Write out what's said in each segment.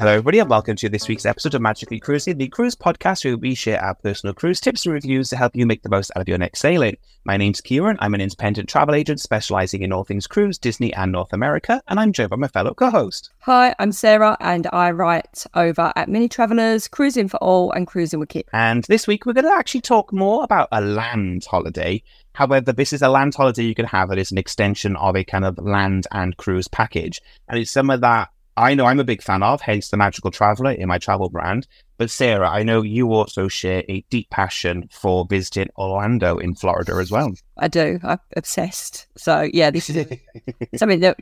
Hello, everybody, and welcome to this week's episode of Magically Cruising, the cruise podcast where we share our personal cruise tips and reviews to help you make the most out of your next sailing. My name's Kieran. I'm an independent travel agent specializing in all things cruise, Disney, and North America, and I'm joined by my fellow co host. Hi, I'm Sarah, and I write over at Mini Travelers, Cruising for All, and Cruising with Kit. And this week, we're going to actually talk more about a land holiday. However, this is a land holiday you can have that is an extension of a kind of land and cruise package. And it's some of that I know I'm a big fan of, hence the Magical Traveler in my travel brand. But Sarah, I know you also share a deep passion for visiting Orlando in Florida as well. I do. I'm obsessed. So yeah, this is something that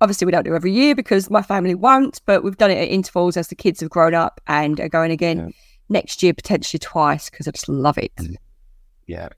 obviously we don't do every year because my family won't, but we've done it at intervals as the kids have grown up and are going again yeah. next year, potentially twice because I just love it. Mm. Yeah.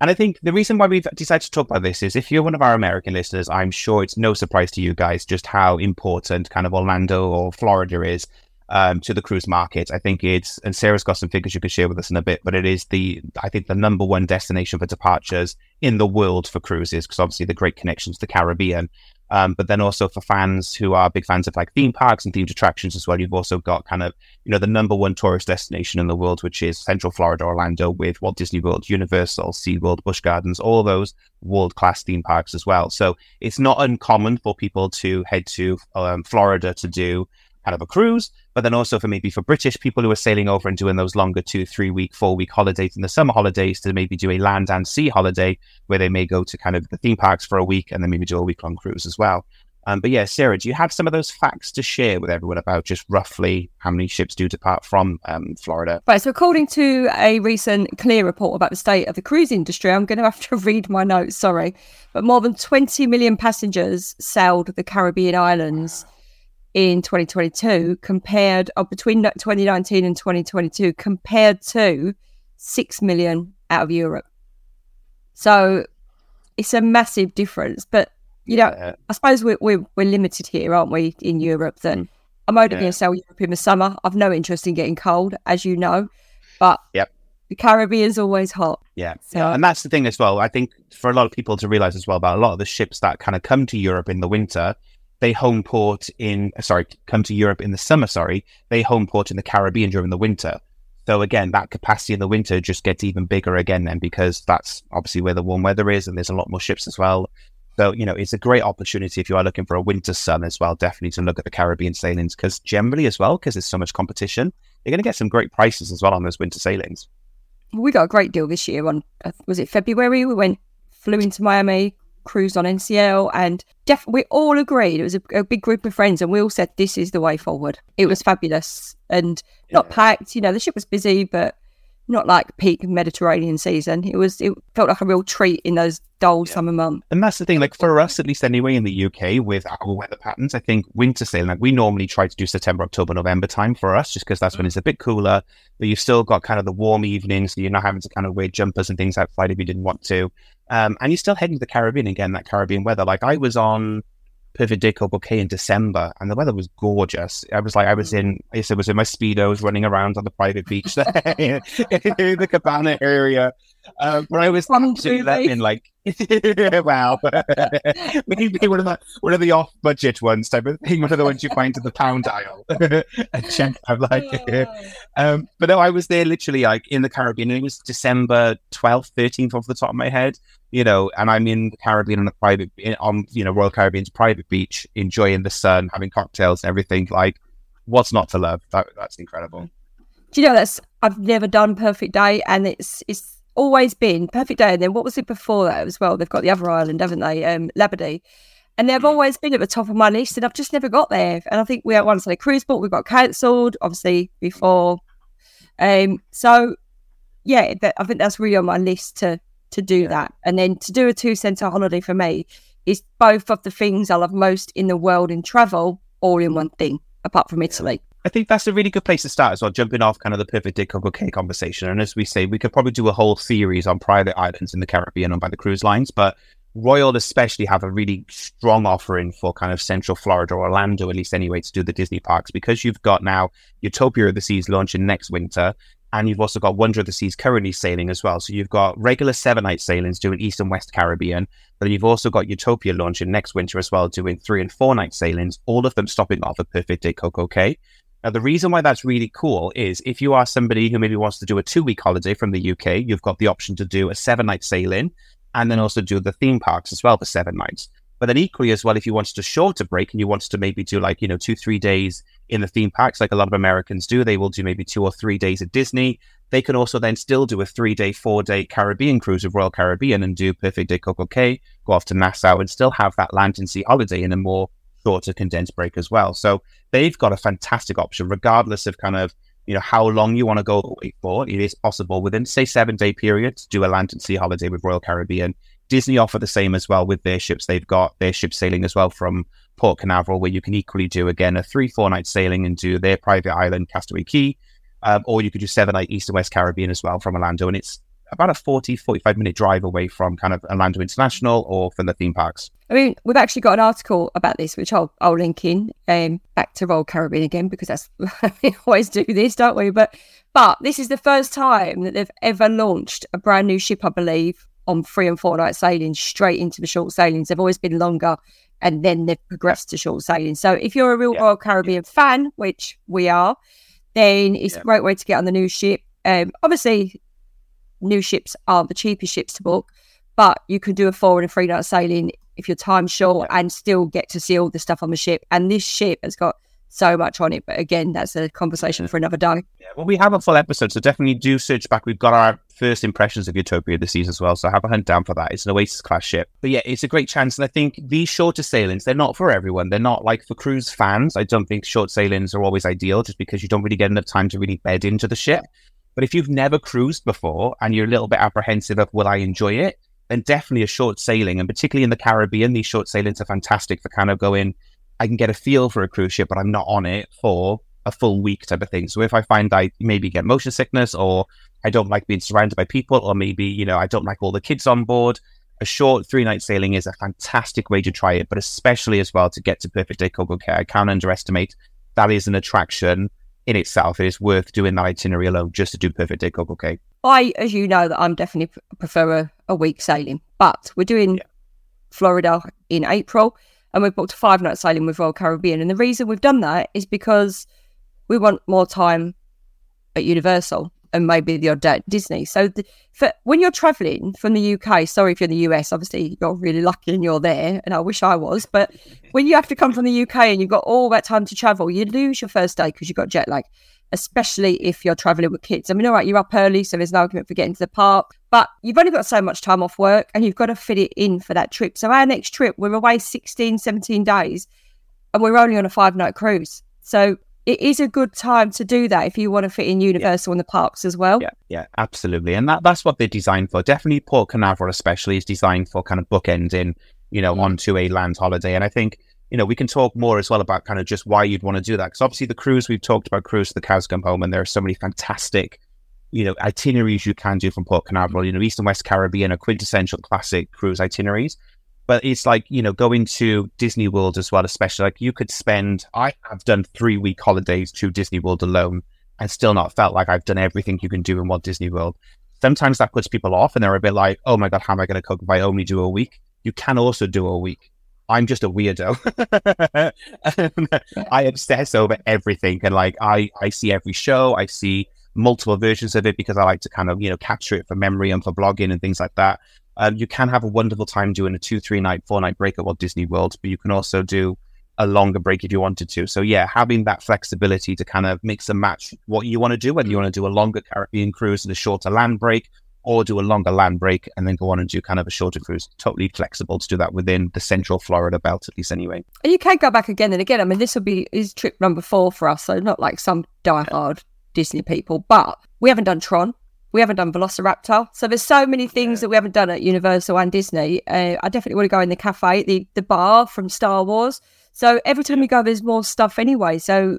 And I think the reason why we've decided to talk about this is if you're one of our American listeners, I'm sure it's no surprise to you guys just how important kind of Orlando or Florida is um, to the cruise market. I think it's, and Sarah's got some figures you could share with us in a bit, but it is the, I think, the number one destination for departures in the world for cruises, because obviously the great connections to the Caribbean. Um, but then also for fans who are big fans of like theme parks and themed attractions as well, you've also got kind of, you know, the number one tourist destination in the world, which is Central Florida, Orlando, with Walt Disney World, Universal, SeaWorld, Busch Gardens, all those world class theme parks as well. So it's not uncommon for people to head to um, Florida to do of a cruise, but then also for maybe for British people who are sailing over and doing those longer two, three week, four week holidays in the summer holidays to maybe do a land and sea holiday where they may go to kind of the theme parks for a week and then maybe do a week long cruise as well. Um, but yeah, Sarah, do you have some of those facts to share with everyone about just roughly how many ships do depart from um, Florida? Right. So, according to a recent CLIA report about the state of the cruise industry, I'm going to have to read my notes, sorry. But more than 20 million passengers sailed the Caribbean islands in 2022 compared or between 2019 and 2022 compared to 6 million out of Europe. So it's a massive difference. But, you know, yeah. I suppose we're, we're, we're, limited here, aren't we, in Europe? That mm. I'm only yeah. going to sail Europe in the summer. I've no interest in getting cold, as you know. But yep. the Caribbean's always hot. Yeah. So. And that's the thing as well. I think for a lot of people to realize as well about a lot of the ships that kind of come to Europe in the winter, they home port in sorry come to Europe in the summer. Sorry, they home port in the Caribbean during the winter. So again, that capacity in the winter just gets even bigger again then because that's obviously where the warm weather is, and there's a lot more ships as well. So you know, it's a great opportunity if you are looking for a winter sun as well. Definitely to look at the Caribbean sailings because generally as well, because there's so much competition, you're going to get some great prices as well on those winter sailings. We got a great deal this year on uh, was it February? We went flew into Miami, cruise on NCL, and def- we all agreed. It was a, a, big group of friends, and we all said this is the way forward. It was fabulous and not packed. You know, the ship was busy, but not like peak Mediterranean season. It was it felt like a real treat in those dull yeah. summer months. And that's the thing, like for us at least anyway in the UK with our weather patterns, I think winter sailing, like we normally try to do September, October, November time for us, just because that's when mm. it's a bit cooler, but you've still got kind of the warm evenings, so you're not having to kind of wear jumpers and things outside if you didn't want to. Um, and you're still heading to the Caribbean again, that Caribbean weather. Like I was on Perfect Day Coco in December, and the weather was gorgeous. I was like, I was in, I was in my speedos running around on the private beach there, in the Cabana area. Um, but I was absolutely in like, wow, maybe one of the one of the off budget ones type of thing, one of the ones you find in the pound aisle and check. I'm like, um, but no, I was there literally like in the Caribbean. It was December twelfth, thirteenth, off the top of my head you know, and I'm in the Caribbean on a private, on you know, Royal Caribbean's private beach, enjoying the sun, having cocktails and everything. Like, what's not to love? That, that's incredible. Do you know that's I've never done Perfect Day, and it's it's always been Perfect Day. And then what was it before that as well? They've got the other island, haven't they? Um, Labadee. And they've hmm. always been at the top of my list, and I've just never got there. And I think we had once on a cruise boat, we got cancelled, obviously before. Um, so yeah, that, I think that's really on my list to to do yeah. that. And then to do a two centre holiday for me is both of the things I love most in the world in travel, all in one thing, apart from Italy. I think that's a really good place to start as well, jumping off kind of the perfect day Coco Cay conversation. And as we say, we could probably do a whole series on private islands in the Caribbean and by the cruise lines, but Royal especially have a really strong offering for kind of Central Florida or Orlando, at least anyway, to do the Disney parks because you've got now Utopia of the Seas launching next winter and you've also got Wonder of the Seas currently sailing as well. So you've got regular seven night sailings doing East and West Caribbean, but you've also got Utopia launching next winter as well, doing three and four night sailings, all of them stopping off at Perfect Day Coco Cay. Now, the reason why that's really cool is if you are somebody who maybe wants to do a two week holiday from the UK, you've got the option to do a seven night sailing and then also do the theme parks as well for seven nights. But then equally as well, if you wanted a shorter break and you wanted to maybe do like, you know, two, three days in the theme parks, like a lot of Americans do, they will do maybe two or three days at Disney. They can also then still do a three day, four day Caribbean cruise of Royal Caribbean and do Perfect Day Coco Cay, go off to Nassau and still have that land and sea holiday in a more shorter condensed break as well. So they've got a fantastic option, regardless of kind of you know how long you want to go away for. It is possible within say seven day period to do a land and sea holiday with Royal Caribbean. Disney offer the same as well with their ships. They've got their ship sailing as well from Port Canaveral, where you can equally do again a three four night sailing and do their private island Castaway Cay. um, or you could do seven night East and West Caribbean as well from Orlando, and it's about a 40, 45 minute drive away from kind of Orlando International or from the theme parks. I mean, we've actually got an article about this, which I'll, I'll link in um, back to Royal Caribbean again because that's we always do this, don't we? But but this is the first time that they've ever launched a brand new ship, I believe, on three and four night sailing straight into the short sailings. They've always been longer, and then they've progressed to short sailing. So if you're a real yeah. Royal Caribbean fan, which we are, then it's yeah. a great way to get on the new ship. Um, obviously, new ships aren't the cheapest ships to book, but you can do a four and a three night sailing if your time's short and still get to see all the stuff on the ship. And this ship has got so much on it. But again, that's a conversation for another day. Yeah, well, we have a full episode, so definitely do search back. We've got our first impressions of Utopia this season as well, so have a hunt down for that. It's an Oasis class ship. But yeah, it's a great chance. And I think these shorter sailings, they're not for everyone. They're not like for cruise fans. I don't think short sailings are always ideal just because you don't really get enough time to really bed into the ship. But if you've never cruised before and you're a little bit apprehensive of will I enjoy it, then definitely a short sailing, and particularly in the Caribbean, these short sailings are fantastic for kind of going. I can get a feel for a cruise ship, but I'm not on it for a full week type of thing. So if I find I maybe get motion sickness, or I don't like being surrounded by people, or maybe you know I don't like all the kids on board, a short three night sailing is a fantastic way to try it. But especially as well to get to Perfect Day Coco Cay, I can't underestimate that is an attraction in itself, it is worth doing that itinerary alone just to do Perfect Day Coco Cay. I, as you know, that I'm definitely prefer a, a week sailing, but we're doing yeah. Florida in April and we've booked a five night sailing with Royal Caribbean. And the reason we've done that is because we want more time at Universal and maybe the odd Disney. So the, for, when you're traveling from the UK, sorry if you're in the US, obviously you're really lucky and you're there, and I wish I was. But when you have to come from the UK and you've got all that time to travel, you lose your first day because you've got jet lag, especially if you're traveling with kids. I mean, all right, you're up early, so there's no argument for getting to the park, but you've only got so much time off work and you've got to fit it in for that trip. So our next trip, we're away 16, 17 days and we're only on a five night cruise. So it is a good time to do that if you want to fit in Universal yeah. in the parks as well. Yeah, yeah, absolutely. And that, that's what they're designed for. Definitely Port Canaveral, especially, is designed for kind of bookending, you know, mm. onto a land holiday. And I think, you know, we can talk more as well about kind of just why you'd want to do that. Because obviously, the cruise, we've talked about cruise to the cows come home, and there are so many fantastic, you know, itineraries you can do from Port Canaveral. You know, East and West Caribbean are quintessential classic cruise itineraries but it's like you know going to disney world as well especially like you could spend i have done three week holidays to disney world alone and still not felt like i've done everything you can do in walt disney world. Sometimes that puts people off and they're a bit like oh my god how am i going to cope if i only do a week? You can also do a week. I'm just a weirdo. I obsess over everything and like i i see every show i see multiple versions of it because i like to kind of you know capture it for memory and for blogging and things like that um, you can have a wonderful time doing a two, three night, four night break at Walt Disney World, but you can also do a longer break if you wanted to. So yeah, having that flexibility to kind of mix and match what you want to do, whether you want to do a longer Caribbean cruise and a shorter land break, or do a longer land break and then go on and do kind of a shorter cruise. Totally flexible to do that within the central Florida belt, at least anyway. And you can go back again and again. I mean, this will be is trip number four for us, so not like some diehard Disney people, but we haven't done Tron. We haven't done Velociraptor. So there's so many things yeah. that we haven't done at Universal and Disney. Uh, I definitely want to go in the cafe, the, the bar from Star Wars. So every time we go, there's more stuff anyway. So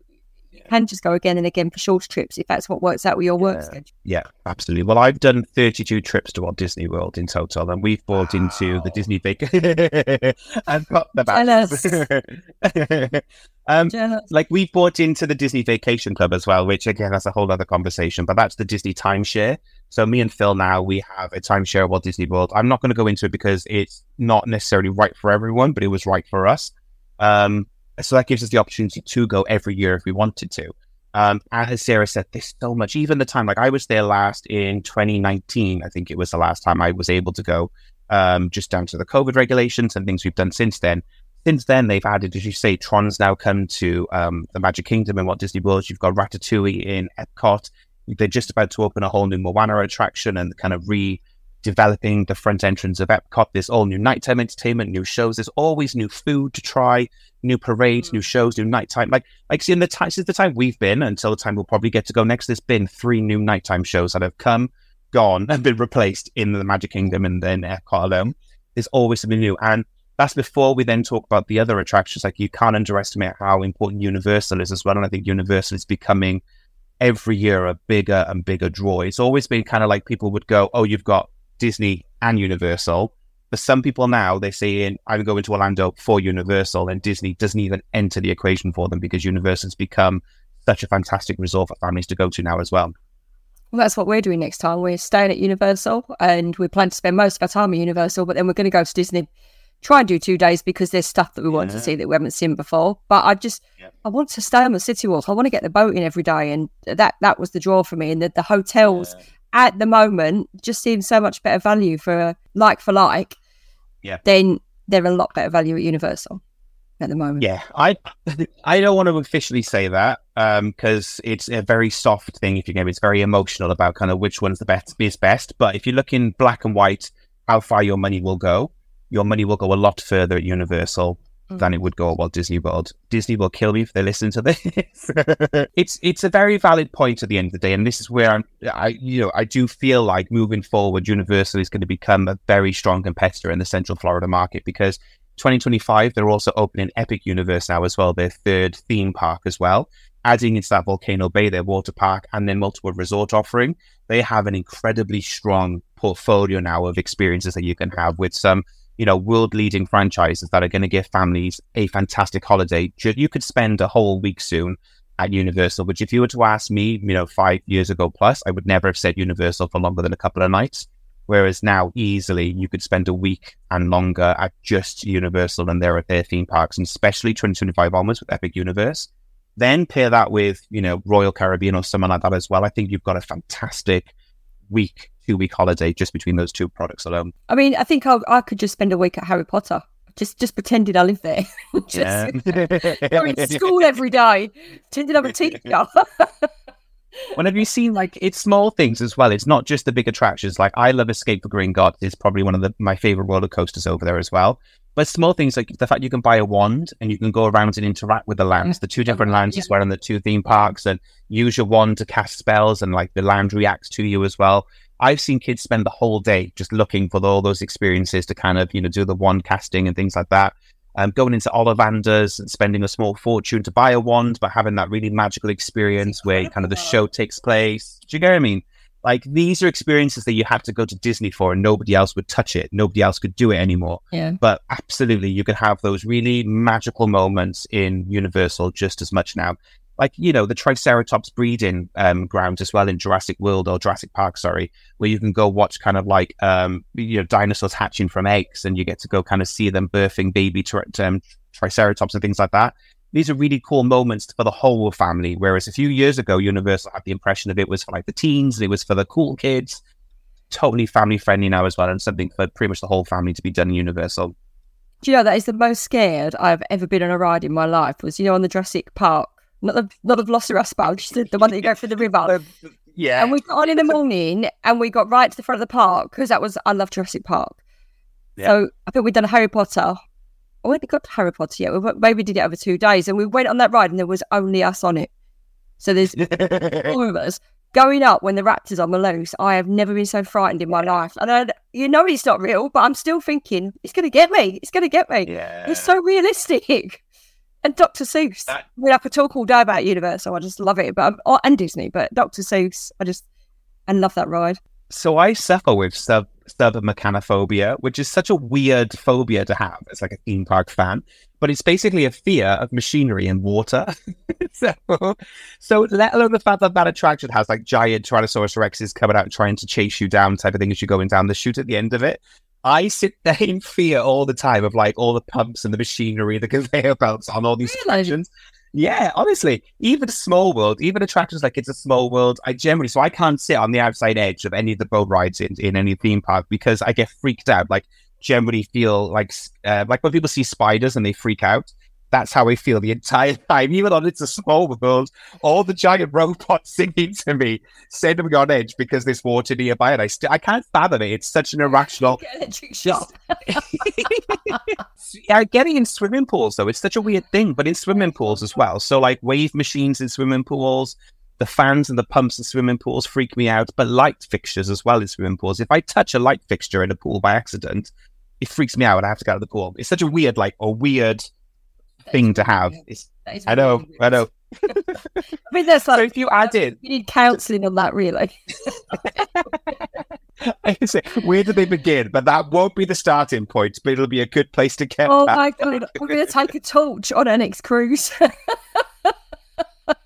you can just go again and again for short trips if that's what works out with your yeah. work schedule. Yeah, absolutely. Well, I've done 32 trips to Walt Disney World in total, and we've bought wow. into the Disney Big. I've got the back. um, like we've bought into the Disney Vacation Club as well, which again that's a whole other conversation. But that's the Disney timeshare. So me and Phil now we have a timeshare at Walt Disney World. I'm not going to go into it because it's not necessarily right for everyone, but it was right for us. Um, so that gives us the opportunity to go every year if we wanted to. Um, and as Sarah said, there's so much. Even the time, like I was there last in 2019, I think it was the last time I was able to go, um, just down to the COVID regulations and things we've done since then. Since then, they've added, as you say, Tron's now come to um, the Magic Kingdom and Walt Disney World. You've got Ratatouille in Epcot. They're just about to open a whole new Moana attraction and kind of redeveloping the front entrance of Epcot. There's all new nighttime entertainment, new shows. There's always new food to try, new parades, hmm. new shows, new nighttime. Like, like see, in the time since the time we've been until the time we'll probably get to go next, there's been three new nighttime shows that have come, gone, and been replaced in the Magic Kingdom and then Epcot alone. There's always something new, and that's before we then talk about the other attractions. Like you can't underestimate how important Universal is as well. And I think Universal is becoming every year a bigger and bigger draw. It's always been kind of like people would go, Oh, you've got Disney and Universal. But some people now they say in I'm going to Orlando for Universal and Disney doesn't even enter the equation for them because Universal's become such a fantastic resort for families to go to now as well. Well, that's what we're doing next time. We're staying at Universal and we plan to spend most of our time at Universal, but then we're going to go to Disney try and do two days because there's stuff that we want to see that we haven't seen before. But I just yeah. I want to stay on the City Walk. I want to get the boat in every day, and that that was the draw for me. And the, the hotels yeah. At the moment just seem so much better value for like for like. Yeah. Then they're a lot better value at Universal at the moment. Yeah, I I don't want to officially say that because um, it's a very soft thing. If you get it's very emotional about kind of which one's the best is best. But if you look in black and white, how far your money will go your money will go a lot further at Universal mm. than it would go at Walt Disney World. Disney will kill me if they listen to this. it's it's a very valid point at the end of the day, and this is where I'm, I you know I do feel like moving forward, Universal is going to become a very strong competitor in the Central Florida market because 2025 they're also opening Epic Universe now as well, their third theme park as well. Adding into that Volcano Bay, their water park, and then multiple resort offering, they have an incredibly strong portfolio now of experiences that you can have with some you know, world leading franchises that are going to give families a fantastic holiday. You could spend a whole week soon at Universal, which if you were to ask me, you know, five years ago plus, I would never have said Universal for longer than a couple of nights. Whereas now, easily, you could spend a week and longer at just Universal and their, their theme parks, and especially 2025 onwards with Epic Universe. Then pair that with, you know, Royal Caribbean or something like that as well. I think you've got a fantastic week two week holiday just between those two products alone. I mean, I think I'll, i could just spend a week at Harry Potter. Just, just pretending I live there. just yeah. going to school every day, pretending I'm a teacher. when have you seen like it's small things as well? It's not just the big attractions. Like I love Escape from Gringotts. It's probably one of the, my favorite roller coasters over there as well. But small things like the fact you can buy a wand and you can go around and interact with the lands, the two different lands yeah. as well in the two theme parks, and use your wand to cast spells, and like the land reacts to you as well. I've seen kids spend the whole day just looking for all those experiences to kind of, you know, do the wand casting and things like that. Um, going into Ollivanders and spending a small fortune to buy a wand, but having that really magical experience where kind of the show takes place. Do you get what I mean? Like these are experiences that you have to go to Disney for, and nobody else would touch it. Nobody else could do it anymore. Yeah. But absolutely, you could have those really magical moments in Universal just as much now like you know the Triceratops breeding um, grounds as well in Jurassic World or Jurassic Park, sorry, where you can go watch kind of like um, you know dinosaurs hatching from eggs, and you get to go kind of see them birthing baby um, Triceratops and things like that. These are really cool moments for the whole family. Whereas a few years ago, Universal had the impression of it was for like the teens, and it was for the cool kids. Totally family friendly now as well, and something for pretty much the whole family to be done in Universal. Do you know that is the most scared I've ever been on a ride in my life? Was you know on the Jurassic Park not the not the Velociraptor, the, the one that you go for the river. yeah. And we got on in the morning, and we got right to the front of the park because that was I love Jurassic Park. Yeah. So I think we'd done a Harry Potter. I went got to Harry Potter yet. We maybe did it over two days, and we went on that ride, and there was only us on it. So there's four of us going up when the raptors on the loose. I have never been so frightened in my life, and I, you know it's not real, but I'm still thinking it's going to get me. It's going to get me. Yeah. It's so realistic. And Dr. Seuss. That... I mean, I could talk all day about Universal. I just love it, but oh, and Disney. But Dr. Seuss, I just I love that ride. So I suffer with sub submechanophobia, which is such a weird phobia to have as like a theme park fan. But it's basically a fear of machinery and water. so, so let alone the fact that that attraction has like giant Tyrannosaurus Rexes coming out and trying to chase you down type of thing as you're going down the chute at the end of it. I sit there in fear all the time of like all the pumps and the machinery, the conveyor belts on all these really? stations. Yeah, honestly, even a small world, even attractions like it's a small world, I generally so I can't sit on the outside edge of any of the boat rides in, in any theme park because I get freaked out. Like generally feel like uh, like when people see spiders and they freak out that's how I feel the entire time. Even on It's a Small World, all the giant robots singing to me, sending me on edge because there's water nearby, and I still I can't fathom it. It's such an irrational. Shock. yeah, getting in swimming pools though, it's such a weird thing. But in swimming pools as well, so like wave machines in swimming pools. The fans and the pumps in swimming pools freak me out, but light fixtures as well in swimming pools. If I touch a light fixture in a pool by accident, it freaks me out and I have to get out of the pool. It's such a weird, like, a weird thing to have. I know, I know. I mean, that's like so if you add in, you need counselling on that, really. I can say, where do they begin? But that won't be the starting point, but it'll be a good place to get. Oh back. my god, I'm going to take a torch on our next cruise.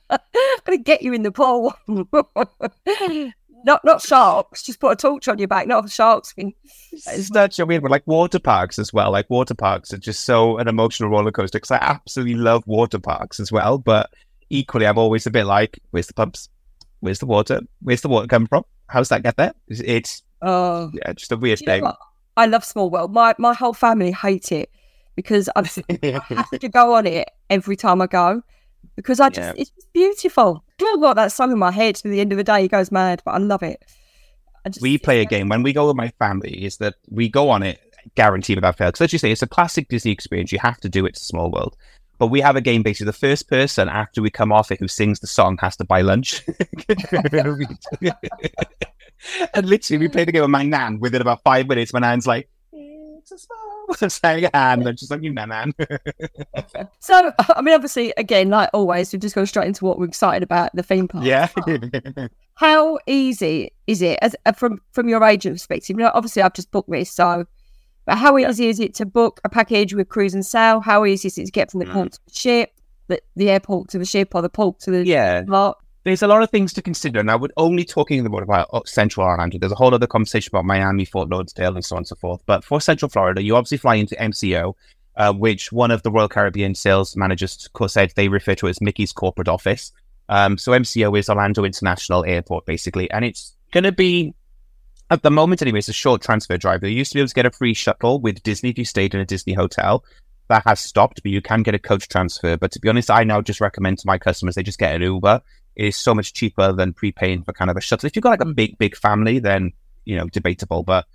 I'm going to get you in the pool. Not not sharks. Just put a torch on your back, not a sharks thing. It's such a weird one. Like water parks as well. Like water parks are just so an emotional roller coaster because I absolutely love water parks as well. But equally, I'm always a bit like, where's the pumps? Where's the water? Where's the water coming from? How's that get there? It's, it's Oh, yeah, just a weird do you know thing. I love Small World. My my whole family hate it because I have to go on it every time I go because I just Yeah. it's beautiful. I've got that song in my head to the end of the day. He goes mad, but I love it. I just, we play a game when we go with my family is that we go on it guaranteed without fail. Because as you say it's a classic disney experience you have to do it to small world. But we have a game basically the first person after we come off it who sings the song has to buy lunch. And literally we played the game with my nan within about five minutes. My nan's like it's a small saying and I'm just like you nan nan So I mean, obviously, again, like always, we've just gone straight into what we're excited about the theme park. yeah How easy is it, as uh, from from your agent perspective? You know, obviously, I've just booked this, so. But how easy is it to book a package with cruise and sail? How easy is it to get from the Mm. port to the ship, the, the airport to the ship, or the port to the yeah park? There's a lot of things to consider. I would only talking about, about uh, Central Orlando. There's a whole other conversation about Miami, Fort Lauderdale, and so on and so forth. But for Central Florida, you obviously fly into MCO, uh, which one of the Royal Caribbean sales managers said they refer to as Mickey's corporate office. Um, so MCO is Orlando International Airport, basically, and it's going to be. At the moment, anyway, it's a short transfer drive. You used to be able to get a free shuttle with Disney if you stayed in a Disney hotel. That has stopped, but you can get a coach transfer. But to be honest, I now just recommend to my customers they just get an Uber is so much cheaper than prepaying for kind of a shuttle. If you've got like a big, big family, then you know debatable. But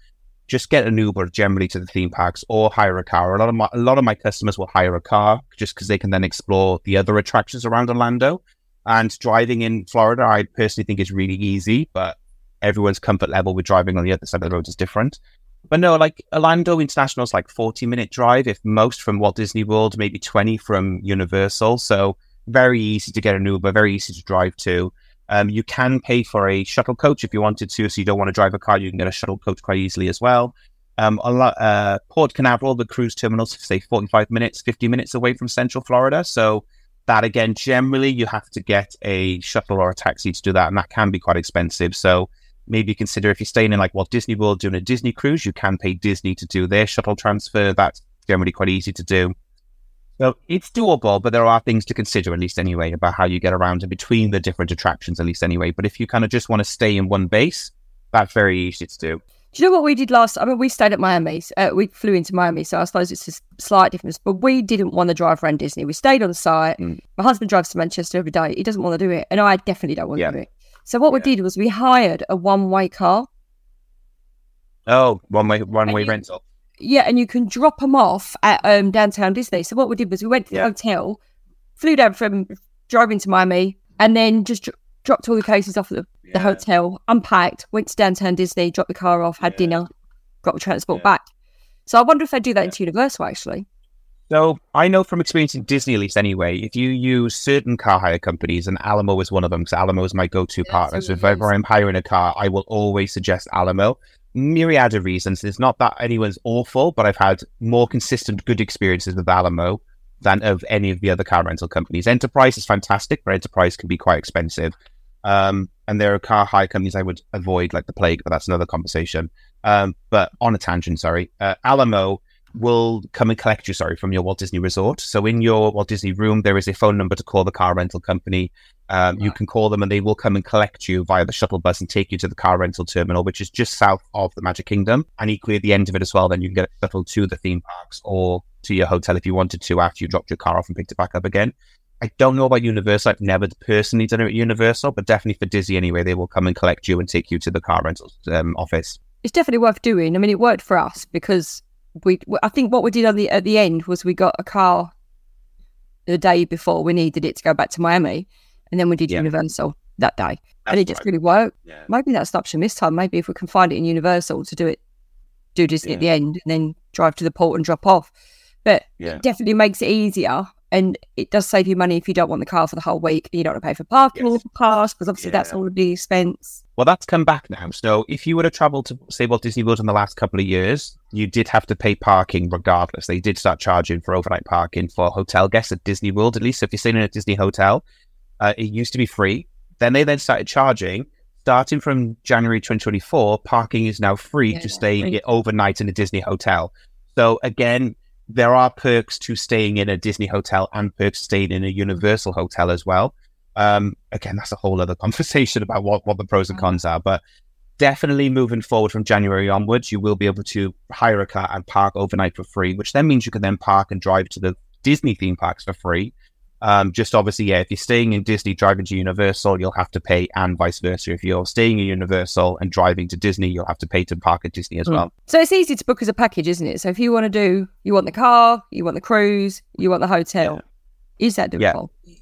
just get an Uber generally to the theme parks or hire a car. A lot of my a lot of my customers will hire a car just because they can then explore the other attractions around Orlando. And driving in Florida, I personally think is really easy, but everyone's comfort level with driving on the other side of the road is different. But no, like Orlando International is like 40 minute drive, if most from Walt Disney World, maybe 20 from Universal. So very easy to get an Uber, very easy to drive to. Um, you can pay for a shuttle coach if you wanted to, so you don't want to drive a car. You can get a shuttle coach quite easily as well. Um, uh, Port Canaveral, the cruise terminals, say 45 minutes, 50 minutes away from Central Florida. So that again, generally you have to get a shuttle or a taxi to do that, and that can be quite expensive. So maybe consider if you're staying in like Walt Disney World doing a Disney cruise, you can pay Disney to do their shuttle transfer. That's generally quite easy to do. So it's doable, but there are things to consider, at least anyway, about how you get around and between the different attractions, at least anyway. But if you kind of just want to stay in one base, that's very easy to do. Do you know what we did last? I mean, we stayed at Miami. Uh, we flew into Miami, so I suppose it's a slight difference. But we didn't want to drive around Disney. We stayed on site. Mm. My husband drives to Manchester every day. He doesn't want to do it, and I definitely don't want Yeah. to do it. So what we did was we hired a one-way car. Oh, one way, one way rental. Yeah, and you can drop them off at um, downtown Disney. So what we did was we went to the Yeah. hotel, flew down from driving to Miami, and then just dro- dropped all the cases off at the, the hotel, unpacked, went to downtown Disney, dropped the car off, had Yeah. dinner, got the transport Yeah. back. So I wonder if they do that Yeah. into Universal actually. So I know from experience in Disney, at least anyway, if you use certain car hire companies, and Alamo is one of them, because Alamo is my go-to Yeah, partner. so So if ever. I'm hiring a car, I will always suggest Alamo. Myriad of reasons. It's not that anyone's awful, but I've had more consistent good experiences with Alamo than of any of the other car rental companies. Enterprise is fantastic, but Enterprise can be quite expensive. Um, and there are car hire companies I would avoid like the plague, but that's another conversation. Um, but on a tangent, sorry, uh, Alamo will come and collect you, sorry, from your Walt Disney Resort. So in your Walt Disney room, there is a phone number to call the car rental company. Um, right. You can call them and they will come and collect you via the shuttle bus and take you to the car rental terminal, which is just south of the Magic Kingdom. And equally at the end of it as well, then you can get a shuttle to the theme parks or to your hotel if you wanted to after you dropped your car off and picked it back up again. I don't know about Universal. I've never personally done it at Universal, but definitely for Disney anyway, they will come and collect you and take you to the car rental um, office. It's definitely worth doing. I mean, it worked for us because we. I think what we did on the at the end was we got a car the day before we needed it to go back to Miami, and then we did yeah. Universal that day, That's and it just right. really worked. Yeah. Maybe that's an option this time. Maybe if we can find it in Universal to do it, do this yeah. at the end, and then drive to the port and drop off. But it definitely makes it easier and it does save you money if you don't want the car for the whole week. You don't want to pay for parking yes. or for cars because obviously yeah. that's all the expense. Well, that's come back now. So if you were to travel to, say, Walt Disney World in the last couple of years, you did have to pay parking regardless. They did start charging for overnight parking for hotel guests at Disney World, at least if you're staying in a Disney hotel. Uh, it used to be free. Then they then started charging. Starting from January 2024, parking is now free yeah, to stay free. overnight in a Disney hotel. So again, there are perks to staying in a Disney hotel and perks to staying in a Universal hotel as well. Um, again, that's a whole other conversation about what, what the pros and cons are, but definitely moving forward from January onwards, you will be able to hire a car and park overnight for free, which then means you can then park and drive to the Disney theme parks for free. Um, just obviously, yeah, if you're staying in Disney, driving to Universal, you'll have to pay, and vice versa. If you're staying in Universal and driving to Disney, you'll have to pay to park at Disney as mm. well. So it's easy to book as a package, isn't it? So if you want to do, you want the car, you want the cruise, you want the hotel, yeah. is that doable? Yeah.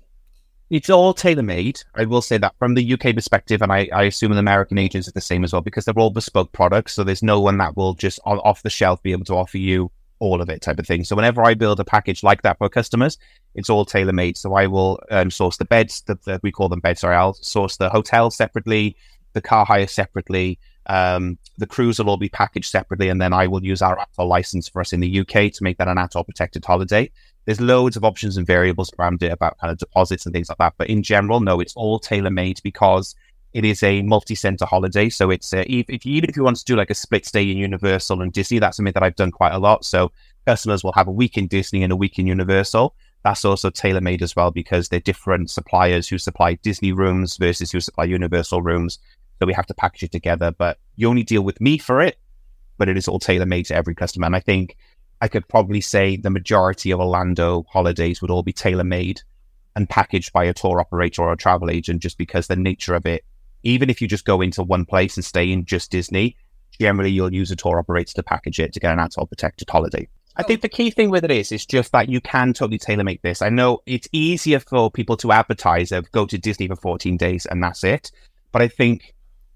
It's all tailor made. I will say that from the UK perspective, and I, I assume the American agents are the same as well because they're all bespoke products. So there's no one that will just off the shelf be able to offer you all of it type of thing. So whenever I build a package like that for customers, it's all tailor made. So I will um, source the beds that, we call them beds. Sorry, I'll source the hotel separately, the car hire separately. Um, the cruise will all be packaged separately, and then I will use our ATOL license for us in the UK to make that an ATOL protected holiday. There's loads of options and variables around it about kind of deposits and things like that. But in general, no, it's all tailor made because it is a multi-center holiday, so it's uh, if, if even if you want to do like a split stay in Universal and Disney, that's something that I've done quite a lot. So customers will have a week in Disney and a week in Universal. That's also tailor made as well because they're different suppliers who supply Disney rooms versus who supply Universal rooms. So we have to package it together. But you only deal with me for it, but it is all tailor made to every customer. And I think I could probably say the majority of Orlando holidays would all be tailor made and packaged by a tour operator or a travel agent just because the nature of it even if you just go into one place and stay in just Disney, generally you'll use a tour operator to package it to get an ATOL protected holiday. I think the key thing with it is, is just that you can totally tailor make this. I know it's easier for people to advertise of go to Disney for 14 days and that's it. But I think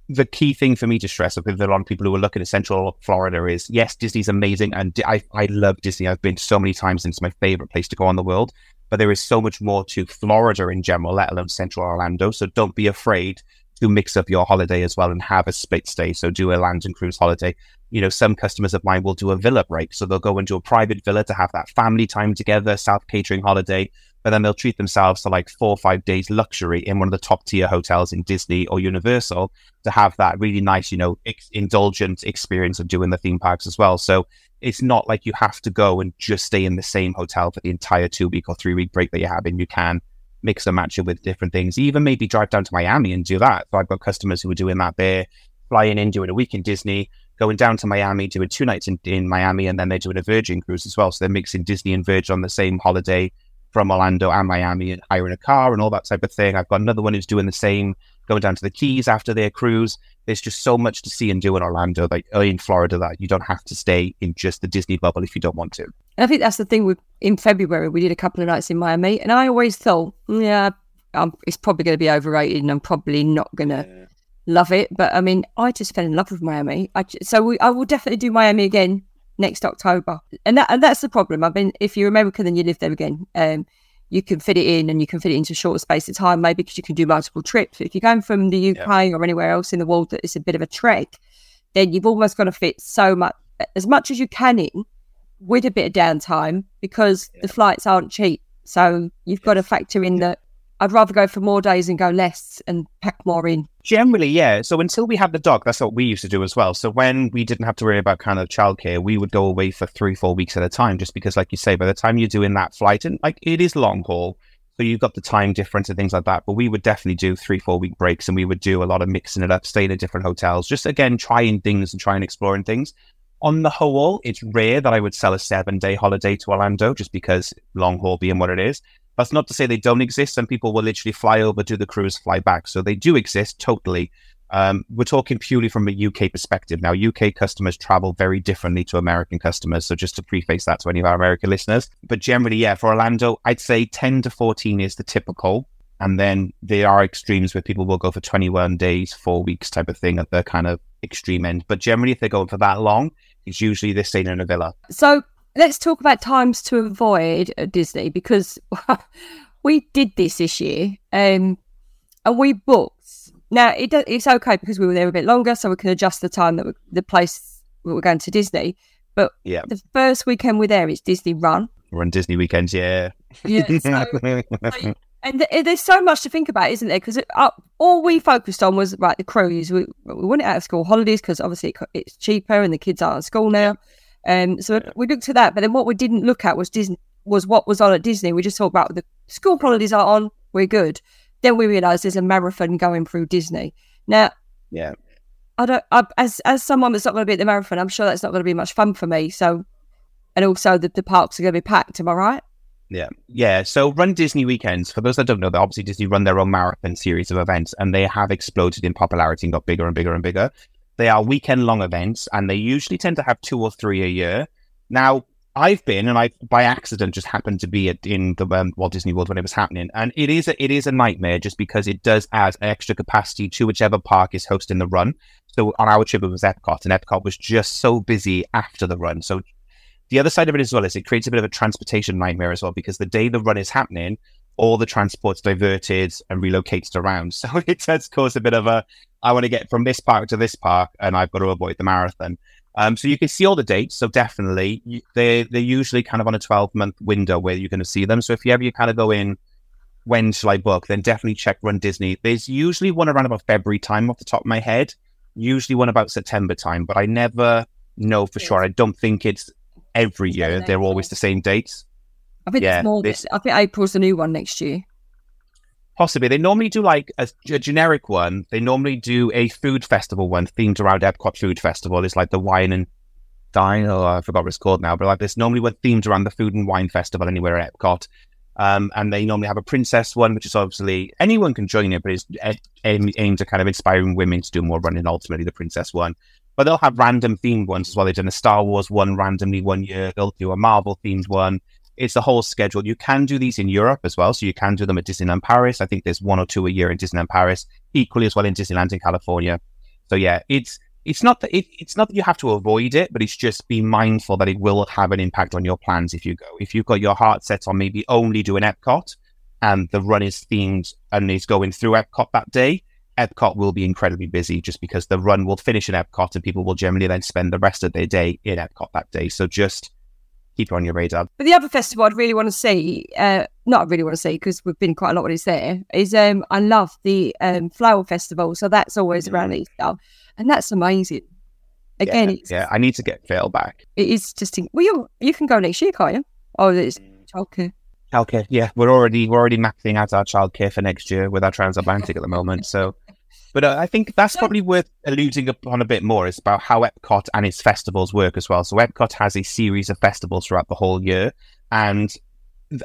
the key thing for me to stress with a lot of people who are looking at Central Florida is yes, Disney's amazing. And I, I love Disney. I've been so many times and it's my favorite place to go in the world. But there is so much more to Florida in general, let alone Central Orlando. So don't be afraid to mix up your holiday as well and have a split stay. So do a land and cruise holiday. You know, some customers of mine will do a villa break. So they'll go into a private villa to have that family time together, self catering holiday. But then they'll treat themselves to like four or five days luxury in one of the top tier hotels in Disney or Universal to have that really nice, you know, ex- indulgent experience of doing the theme parks as well. So it's not like you have to go and just stay in the same hotel for the entire two week or three week break that you're having. You can mix and match it with different things. Even maybe drive down to Miami and do that. So I've got customers who are doing that. They're flying in, doing a week in Disney, going down to Miami, doing two nights in, in Miami, and then they're doing a Virgin cruise as well. So they're mixing Disney and Virgin on the same holiday from Orlando and Miami and hiring a car and all that type of thing. I've got another one who's doing the same, going down to the Keys after their cruise. There's just so much to see and do in Orlando, like in Florida, that you don't have to stay in just the Disney bubble if you don't want to. And I think that's the thing with in February, we did a couple of nights in Miami, and I always thought, yeah, um, it's probably going to be overrated, and I'm probably not going to yeah. love it. But I mean, I just fell in love with Miami. I, so we, I will definitely do Miami again next October, and that and that's the problem. I mean, if you're American, then you live there again. Um, you can fit it in, and you can fit it into a shorter space of time, maybe because you can do multiple trips. If you're going from the UK yeah. or anywhere else in the world that is a bit of a trek, then you've almost got to fit so much as much as you can in with a bit of downtime because yeah. the flights aren't cheap. So you've got to factor in that I'd rather go for more days and go less and pack more in. Generally, yeah. So until we had the dog, that's what we used to do as well. So when we didn't have to worry about kind of childcare, we would go away for three, four weeks at a time, just because, like you say, by the time you're doing that flight, and like it is long haul, so you've got the time difference and things like that. But we would definitely do three, four week breaks, and we would do a lot of mixing it up, staying at different hotels, just again trying things and trying exploring things. On the whole, it's rare that I would sell a seven day holiday to Orlando, just because long haul being what it is. That's not to say they don't exist. Some people will literally fly over, do the cruise, fly back. So they do exist totally. Um, we're talking purely from a UK perspective. Now, UK customers travel very differently to American customers. So just to preface that to any of our American listeners. But generally, yeah, for Orlando, I'd say 10 to 14 is the typical. And then there are extremes where people will go for 21 days, four weeks type of thing at the kind of extreme end. But generally, if they're going for that long, it's usually they're staying in a villa. So let's talk about times to avoid at Disney because we did this this year um, and we booked. Now it, it's okay because we were there a bit longer, so we can adjust the time that we, the place we were going to Disney. But yeah, the first weekend we're there is Disney Run. We're on Disney weekends, yeah. Yeah. So, and th- there's so much to think about, isn't there? Because uh, all we focused on was right the cruise. We we went out of school holidays because obviously it's cheaper and the kids aren't at school now. Um, so we looked at that, but then what we didn't look at was Disney was what was on at Disney. We just thought about the school holidays are on, we're good. Then we realised there's a marathon going through Disney. Now, yeah, I don't. I, as as someone that's not going to be at the marathon, I'm sure that's not going to be much fun for me. So, and also the, the parks are going to be packed. Am I right? Yeah, yeah. So Run Disney weekends. For those that don't know, they obviously Disney run their own marathon series of events, and they have exploded in popularity and got bigger and bigger and bigger. They are weekend long events, and they usually tend to have two or three a year. Now, I've been, and I by accident just happened to be at, in the um, Walt Disney World when it was happening, and it is a, it is a nightmare just because it does add extra capacity to whichever park is hosting the run. So on our trip it was Epcot, and Epcot was just so busy after the run. So the other side of it as well is it creates a bit of a transportation nightmare as well because the day the run is happening, all the transport's diverted and relocated around. So it does cause a bit of a I want to get from this park to this park, and I've got to avoid the marathon. Um, so you can see all the dates. So definitely, they they're usually kind of on a twelve month window where you're going to see them. So if you ever you kind of go in, when shall I book? Then definitely check Run Disney. There's usually one around about February time off the top of my head. Usually one about September time, but I never know for sure. I don't think it's every year. They're always the same dates. I think yeah, it's more. This, I think April's the new one next year. Possibly. They normally do like a, a, generic one. They normally do a food festival one themed around Epcot Food Festival. It's like the wine and dine. Oh, I forgot what it's called now. But like this normally one themed around the food and wine festival anywhere at Epcot. Um, and they normally have a princess one, which is obviously anyone can join it, but it's aimed, aimed at kind of inspiring women to do more running. Ultimately, the princess one. But they'll have random themed ones as well. They've done a Star Wars one randomly one year. They'll do a Marvel themed one it's the whole schedule. You can do these in Europe as well. So you can do them at Disneyland Paris. I think there's one or two a year in Disneyland Paris, equally as well in Disneyland in California. So yeah, it's it's not that it, it's not that you have to avoid it, but it's just be mindful that it will have an impact on your plans if you go. If you've got your heart set on maybe only doing Epcot and the run is themed and is going through Epcot that day, Epcot will be incredibly busy just because the run will finish in Epcot and people will generally then spend the rest of their day in Epcot that day. So just keep it on your radar. But the other festival I'd really want to see, uh, not really want to see because we've been quite a lot when it's there, is um, I love the um, flower festival. So that's always mm. around Easter, and that's amazing. Again, yeah, yeah, I need to get Phil back. It is just in, well, you you can go next year, can't you? Oh, it's childcare. Childcare, yeah, we're already we're already mapping out our childcare for next year with our transatlantic at the moment. So but uh, I think that's probably worth alluding upon a bit more. Is about how Epcot and its festivals work as well. So Epcot has a series of festivals throughout the whole year, and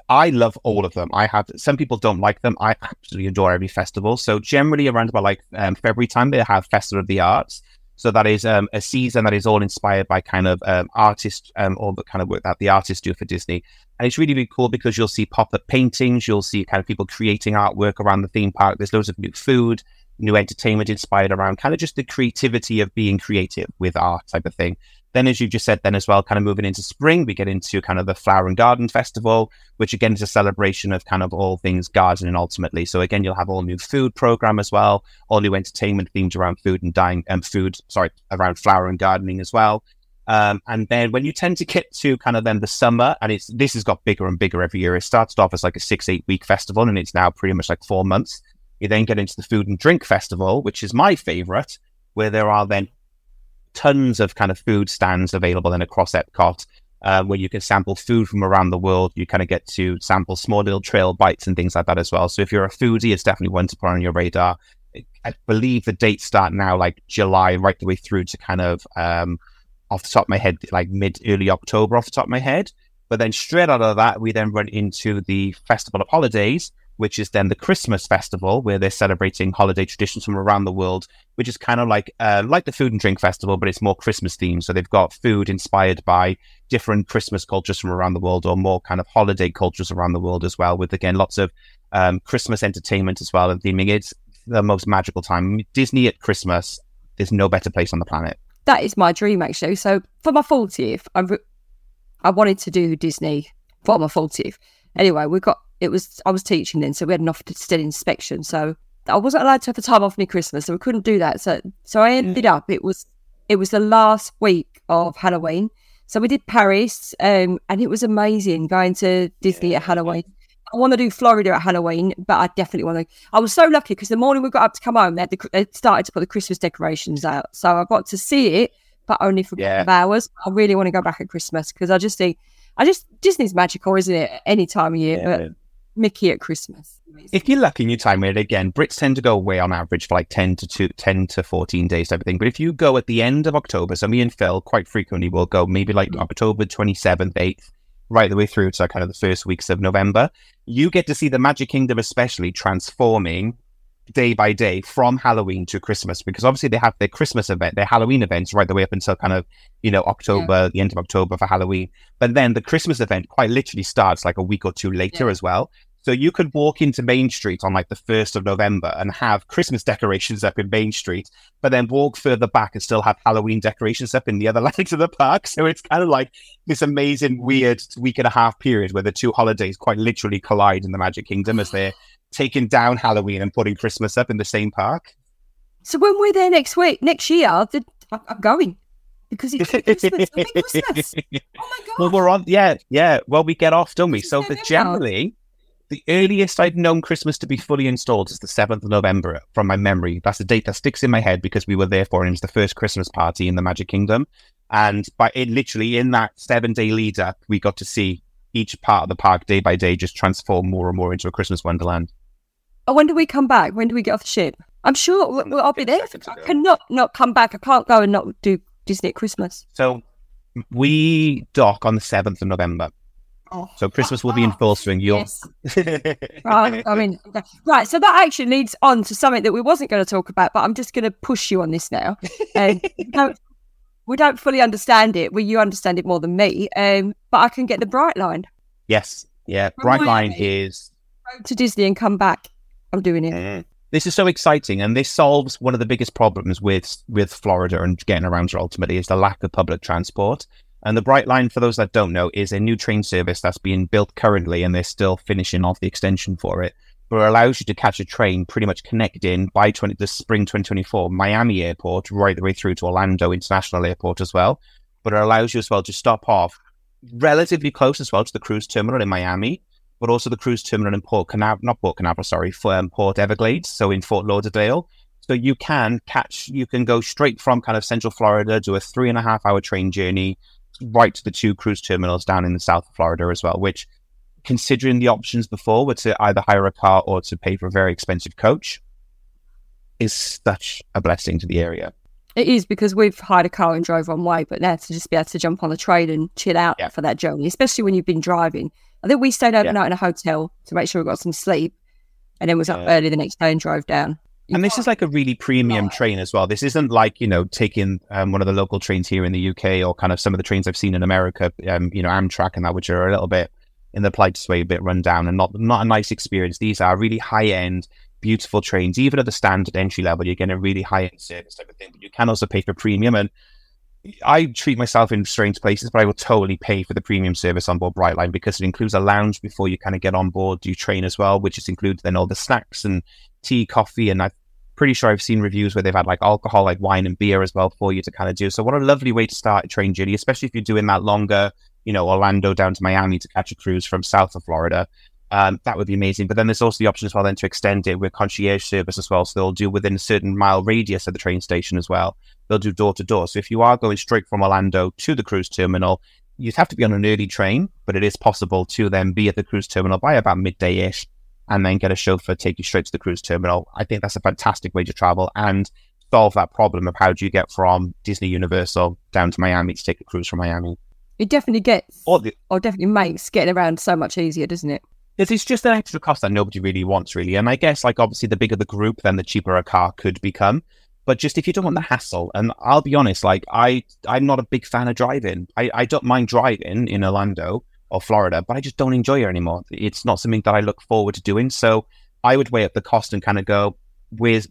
I love all of them. I have some people don't like them. I absolutely adore every festival. So generally around about like um, February time, they have Festival of the Arts. So that is um, a season that is all inspired by kind of um, artists, um, all the kind of work that the artists do for Disney. And it's really, really cool because you'll see pop up paintings, you'll see kind of people creating artwork around the theme park. There's loads of new food, new entertainment inspired around kind of just the creativity of being creative with art type of thing. Then, as you just said, then as well, kind of moving into spring, we get into kind of the Flower and Garden Festival, which again is a celebration of kind of all things gardening ultimately. So again, you'll have all new food program as well, all new entertainment themed around food and dying and um, food, sorry, around flower and gardening as well. Um, and then when you tend to get to kind of then the summer, and it's this has got bigger and bigger every year. It started off as like a six, eight week festival, and it's now pretty much like four months. You then get into the food and drink festival, which is my favorite, where there are then tons of kind of food stands available then across Epcot, uh, where you can sample food from around the world. You kind of get to sample small little trail bites and things like that as well. So if you're a foodie, it's definitely one to put on your radar. I believe the dates start now, like July, right the way through to kind of um, off the top of my head, like mid early October, off the top of my head. But then straight out of that, we then run into the Festival of Holidays, which is then the Christmas festival, where they're celebrating holiday traditions from around the world, which is kind of like uh, like the food and drink festival, but it's more Christmas themed. So they've got food inspired by different Christmas cultures from around the world, or more kind of holiday cultures around the world as well. With again lots of um, Christmas entertainment as well and theming. It's the most magical time. Disney at Christmas. There's no better place on the planet. That is my dream, actually. So for my 40th, I, re- I wanted to do Disney for my 40th. Anyway, we got it was I was teaching then, so we had an Ofsted inspection. So I wasn't allowed to have the time off near Christmas, so we couldn't do that. So so I ended up it was it was the last week of Halloween. So we did Paris, um, and it was amazing going to Disney yeah. at Halloween. I want to do Florida at Halloween, but I definitely want to. I was so lucky because the morning we got up to come home, they, the, they, started to put the Christmas decorations out. So I got to see it, but only for yeah. a couple of hours. I really want to go back at Christmas because I just think, I just, Disney's magical, isn't it? Any time of year. Yeah. Mickey at Christmas. Amazing. If you're lucky and you time it again, Brits tend to go away on average for like 10 to two, 10 to 14 days type of thing. But if you go at the end of October, so me and Phil quite frequently will go maybe like mm-hmm. October 27th, 8th, right the way through to kind of the first weeks of November, you get to see the Magic Kingdom especially transforming day by day from Halloween to Christmas because obviously they have their Christmas event, their Halloween events right the way up until kind of, you know, October, yeah. the end of October for Halloween. But then the Christmas event quite literally starts like a week or two later yeah. as well. So you could walk into Main Street on like the 1st of November and have Christmas decorations up in Main Street, but then walk further back and still have Halloween decorations up in the other legs of the park. So it's kind of like this amazing, weird week and a half period where the two holidays quite literally collide in the Magic Kingdom as they're taking down Halloween and putting Christmas up in the same park. So when we're there next week, next year, I'm going because it's Christmas. Christmas. Oh my god! Well, we're on. Yeah, yeah. Well, we get off, don't we? So the generally the earliest I'd known Christmas to be fully installed is the 7th of November from my memory. That's a date that sticks in my head because we were there for it. It was the first Christmas party in the Magic Kingdom. And by it literally in that seven day lead up, we got to see each part of the park day by day just transform more and more into a Christmas wonderland. Oh, when do we come back? When do we get off the ship? I'm sure well, I'll be there. I cannot not come back. I can't go and not do Disney at Christmas. So we dock on the 7th of November. Oh, so Christmas will be in full swing. yes. right. I mean, right. So that actually leads on to something that we wasn't going to talk about, but I'm just going to push you on this now. Um, we, don't, we don't fully understand it. Well, you understand it more than me. Um, but I can get the Brightline. Yes. Yeah. Brightline is go to Disney and come back. I'm doing it. Mm. This is so exciting, and this solves one of the biggest problems with with Florida and getting around here. Ultimately, is the lack of public transport. And the Brightline, for those that don't know, is a new train service that's being built currently, and they're still finishing off the extension for it. But it allows you to catch a train pretty much connecting by 20, the spring 2024 Miami Airport right the way through to Orlando International Airport as well. But it allows you as well to stop off relatively close as well to the cruise terminal in Miami, but also the cruise terminal in Port Canaveral, not Port Canaveral, sorry, for um, Port Everglades, so in Fort Lauderdale. So you can catch, you can go straight from kind of Central Florida, do a three and a half hour train journey right to the two cruise terminals down in the south of Florida as well, which considering the options before were to either hire a car or to pay for a very expensive coach is such a blessing to the area. It is because we've hired a car and drove one way, but now to just be able to jump on a train and chill out yeah. for that journey, especially when you've been driving. I think we stayed overnight yeah. in a hotel to make sure we got some sleep and then was up early the next day and drove down and this is like a really premium train as well. This isn't like you know taking um, one of the local trains here in the UK or kind of some of the trains I've seen in America, um, you know Amtrak and that, which are a little bit in the politest way, a bit run down and not not a nice experience. These are really high end, beautiful trains. Even at the standard entry level, you're getting a really high end service type of thing. But you can also pay for premium. And I treat myself in strange places, but I will totally pay for the premium service on board Brightline because it includes a lounge before you kind of get on board. You train as well, which is includes then all the snacks and tea, coffee, and I pretty sure I've seen reviews where they've had like alcohol, like wine and beer as well for you to kind of do. So what a lovely way to start a train journey, especially if you're doing that longer, you know, Orlando down to Miami to catch a cruise from south of Florida. Um, that would be amazing. But then there's also the option as well then to extend it with concierge service as well. So they'll do within a certain mile radius of the train station as well. They'll do door to door. So if you are going straight from Orlando to the cruise terminal, you'd have to be on an early train, but it is possible to then be at the cruise terminal by about midday ish and then get a chauffeur take you straight to the cruise terminal. I think that's a fantastic way to travel and solve that problem of how do you get from Disney Universal down to Miami to take a cruise from Miami. It definitely gets, Or the, or definitely makes getting around so much easier, doesn't it? it's, it's just an extra cost that nobody really wants, really. And I guess, like, obviously, the bigger the group, then the cheaper a car could become. But just if you don't want the hassle, and I'll be honest, like, I, I'm not a big fan of driving. I, I don't mind driving in Orlando or Florida, but I just don't enjoy it anymore. It's not something that I look forward to doing. So I would weigh up the cost and kind of go with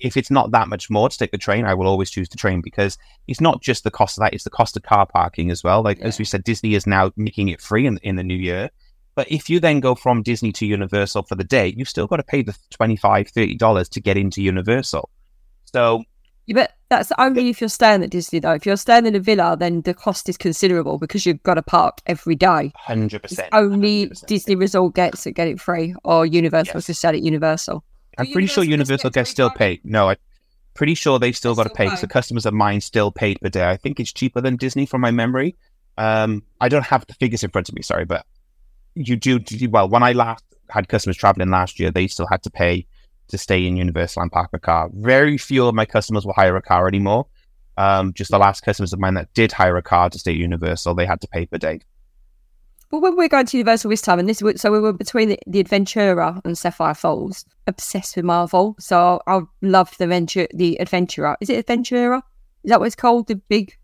if it's not that much more to take the train, I will always choose the train because it's not just the cost of that, it's the cost of car parking as well. Like as we said, Disney is now making it free in, in the new year. But if you then go from Disney to Universal for the day, you've still got to pay the $25, $30 to get into Universal. So Yeah, but that's only if you're staying at Disney, though. If you're staying in a villa, then the cost is considerable because you've got to park every day. 100%. It's only 100%. Disney Resort gets that get it free, or Universal Yes. to stay at Universal. I'm Do pretty sure Universal Universal just get gets still free paid. No, I'm pretty sure they've still got to still pay. So pay. customers of mine still paid per day. I think it's cheaper than Disney from my memory. Um, I don't have the figures in front of me, sorry, but you do, do well. When I last had customers traveling last year, they still had to pay to stay in Universal and park a car. Very few of my customers will hire a car anymore. Um, just the last customers of mine that did hire a car to stay at Universal, they had to pay per day. Well, when we're going to Universal this time, and this so we were between the, the Adventurer and Sapphire Falls, obsessed with Marvel. So I love the Venture, the Adventurer. Is it Adventurer? Is that what it's called? The big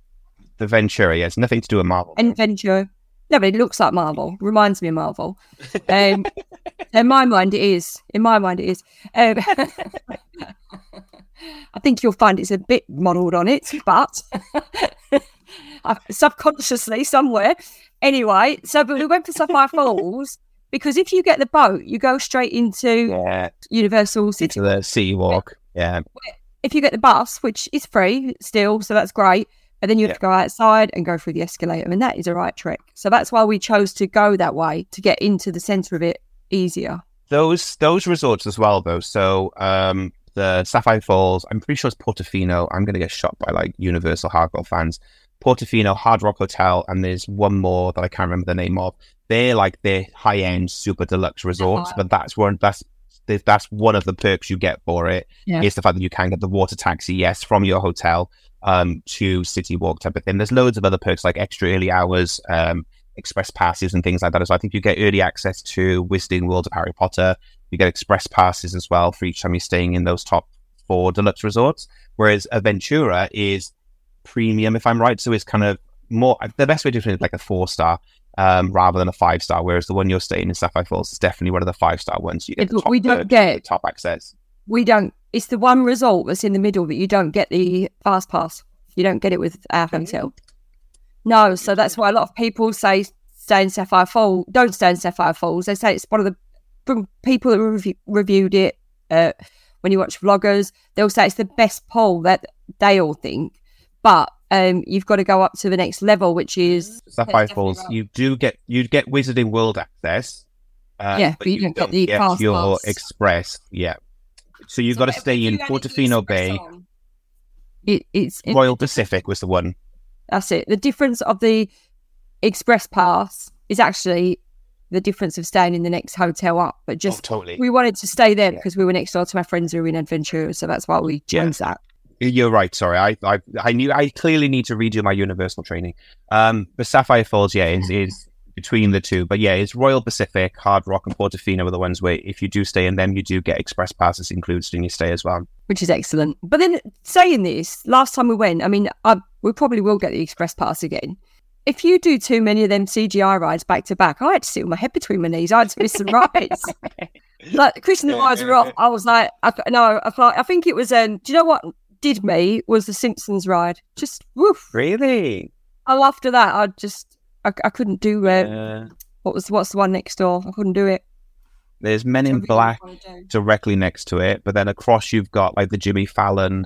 The Ventura, yeah, nothing to do with Marvel. Adventure. No, but it looks like Marvel. Reminds me of Marvel. Um, in my mind, it is. In my mind, it is. Um, I think you'll find it's a bit modelled on it, but subconsciously somewhere. Anyway, so but we went for Sapphire Falls because if you get the boat, you go straight into yeah, Universal City. into the City Walk. Yeah, If you get the bus, which is free still, so that's great. But then you have Yeah. to go outside and go through the escalator, and that is a right trick. So that's why we chose to go that way to get into the centre of it easier. those those resorts as well though so um the sapphire falls i'm pretty sure it's portofino i'm gonna get shot by like universal hardcore fans portofino hard rock hotel and there's one more that i can't remember the name of they're like the high-end super deluxe resorts but that's one that's that's one of the perks you get for it Yeah. is the fact that you can get the water taxi yes from your hotel um to city walk type of thing there's loads of other perks like extra early hours um express passes and things like that. So I think you get early access to Wizarding World of Harry Potter. You get express passes as well for each time you're staying in those top four deluxe resorts. Whereas Aventura is premium, if I'm right. So it's kind of more the best way to do it is like a four star um, rather than a five star. Whereas the one you're staying in Sapphire Falls is definitely one of the five star ones. You get Yeah, the but top we don't third, get- the top access. We don't. It's the one resort that's in the middle that you don't get the fast pass. You don't get it with our hotel. No, so that's why a lot of people say stay in Sapphire Falls. Don't stay in Sapphire Falls. They say it's one of the from people that rev- reviewed it. Uh, when you watch vloggers, they'll say it's the best poll that they all think. But um, you've got to go up to the next level, which is Sapphire definitely Falls, right. you do get you get Wizarding World access. Uh, Yeah, but you don't get the fast your pass. express. Yeah, so you've got to stay in Portofino Bay. It, it's it- Royal Pacific was the one. That's it. The difference of the express pass is actually the difference of staying in the next hotel up. But just oh, totally. we wanted to stay there Yeah. because we were next door to my friends who were in Adventure, so that's why we Yeah. chose that. You're right. Sorry, I, I I knew I clearly need to redo my Universal training. Um, but Sapphire Falls, yeah, is, is between the two. But yeah, it's Royal Pacific, Hard Rock, and Portofino are the ones where if you do stay in them, you do get express passes included in your stay as well. Which is excellent. But then saying this, last time we went, I mean, I, we probably will get the express pass again. If you do too many of them CGI rides back to back, I had to sit with my head between my knees. I had to miss some rides. like Chris and the rides were off. I was like, I, no, I, I think it was. Um, do you know what did me was the Simpsons ride? Just woof. Really? Oh, after that, I just I, I couldn't do Uh, what was what's the one next door. I couldn't do it. There's Men in Black directly next to it, but then across you've got like the Jimmy Fallon,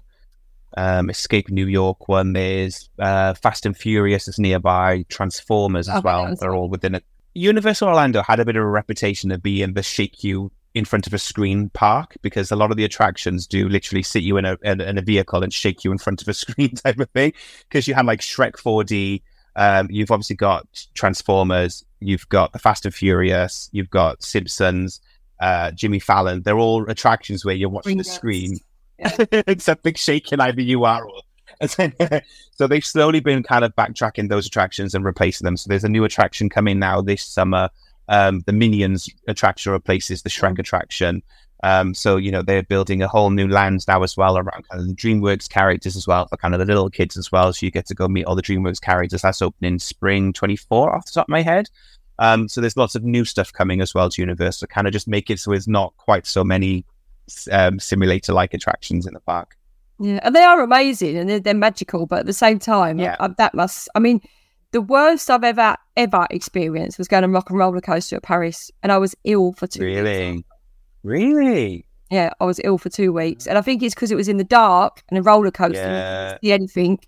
um, Escape New York one. There's uh, Fast and Furious is nearby, Transformers as Okay, well. They're all within it. Universal Orlando had a bit of a reputation of being the shake you in front of a screen park because a lot of the attractions do literally sit you in a in, in a vehicle and shake you in front of a screen type of thing. Because you had like Shrek 4D, um, you've obviously got Transformers, you've got the Fast and Furious, you've got Simpsons, uh, Jimmy Fallon. They're all attractions where you're watching the screen, except big shaking either you are or. so they've slowly been kind of backtracking those attractions and replacing them. So there's a new attraction coming now this summer. Um, the Minions attraction replaces the Shrek attraction. Um, so you know they're building a whole new land now as well around kind of the DreamWorks characters as well for kind of the little kids as well. So you get to go meet all the DreamWorks characters. That's opening spring 24 off the top of my head. Um, so there's lots of new stuff coming as well to Universal. Kind of just make it so there's not quite so many um, simulator-like attractions in the park. Yeah, and they are amazing and they're, they're magical, but at the same time, Yeah. uh, that must. I mean, the worst I've ever ever experienced was going on rock and roller coaster at Paris, and I was ill for two. weeks. Really, really. Yeah, I was ill for two weeks, and I think it's because it was in the dark and a roller coaster. and you Yeah. see anything.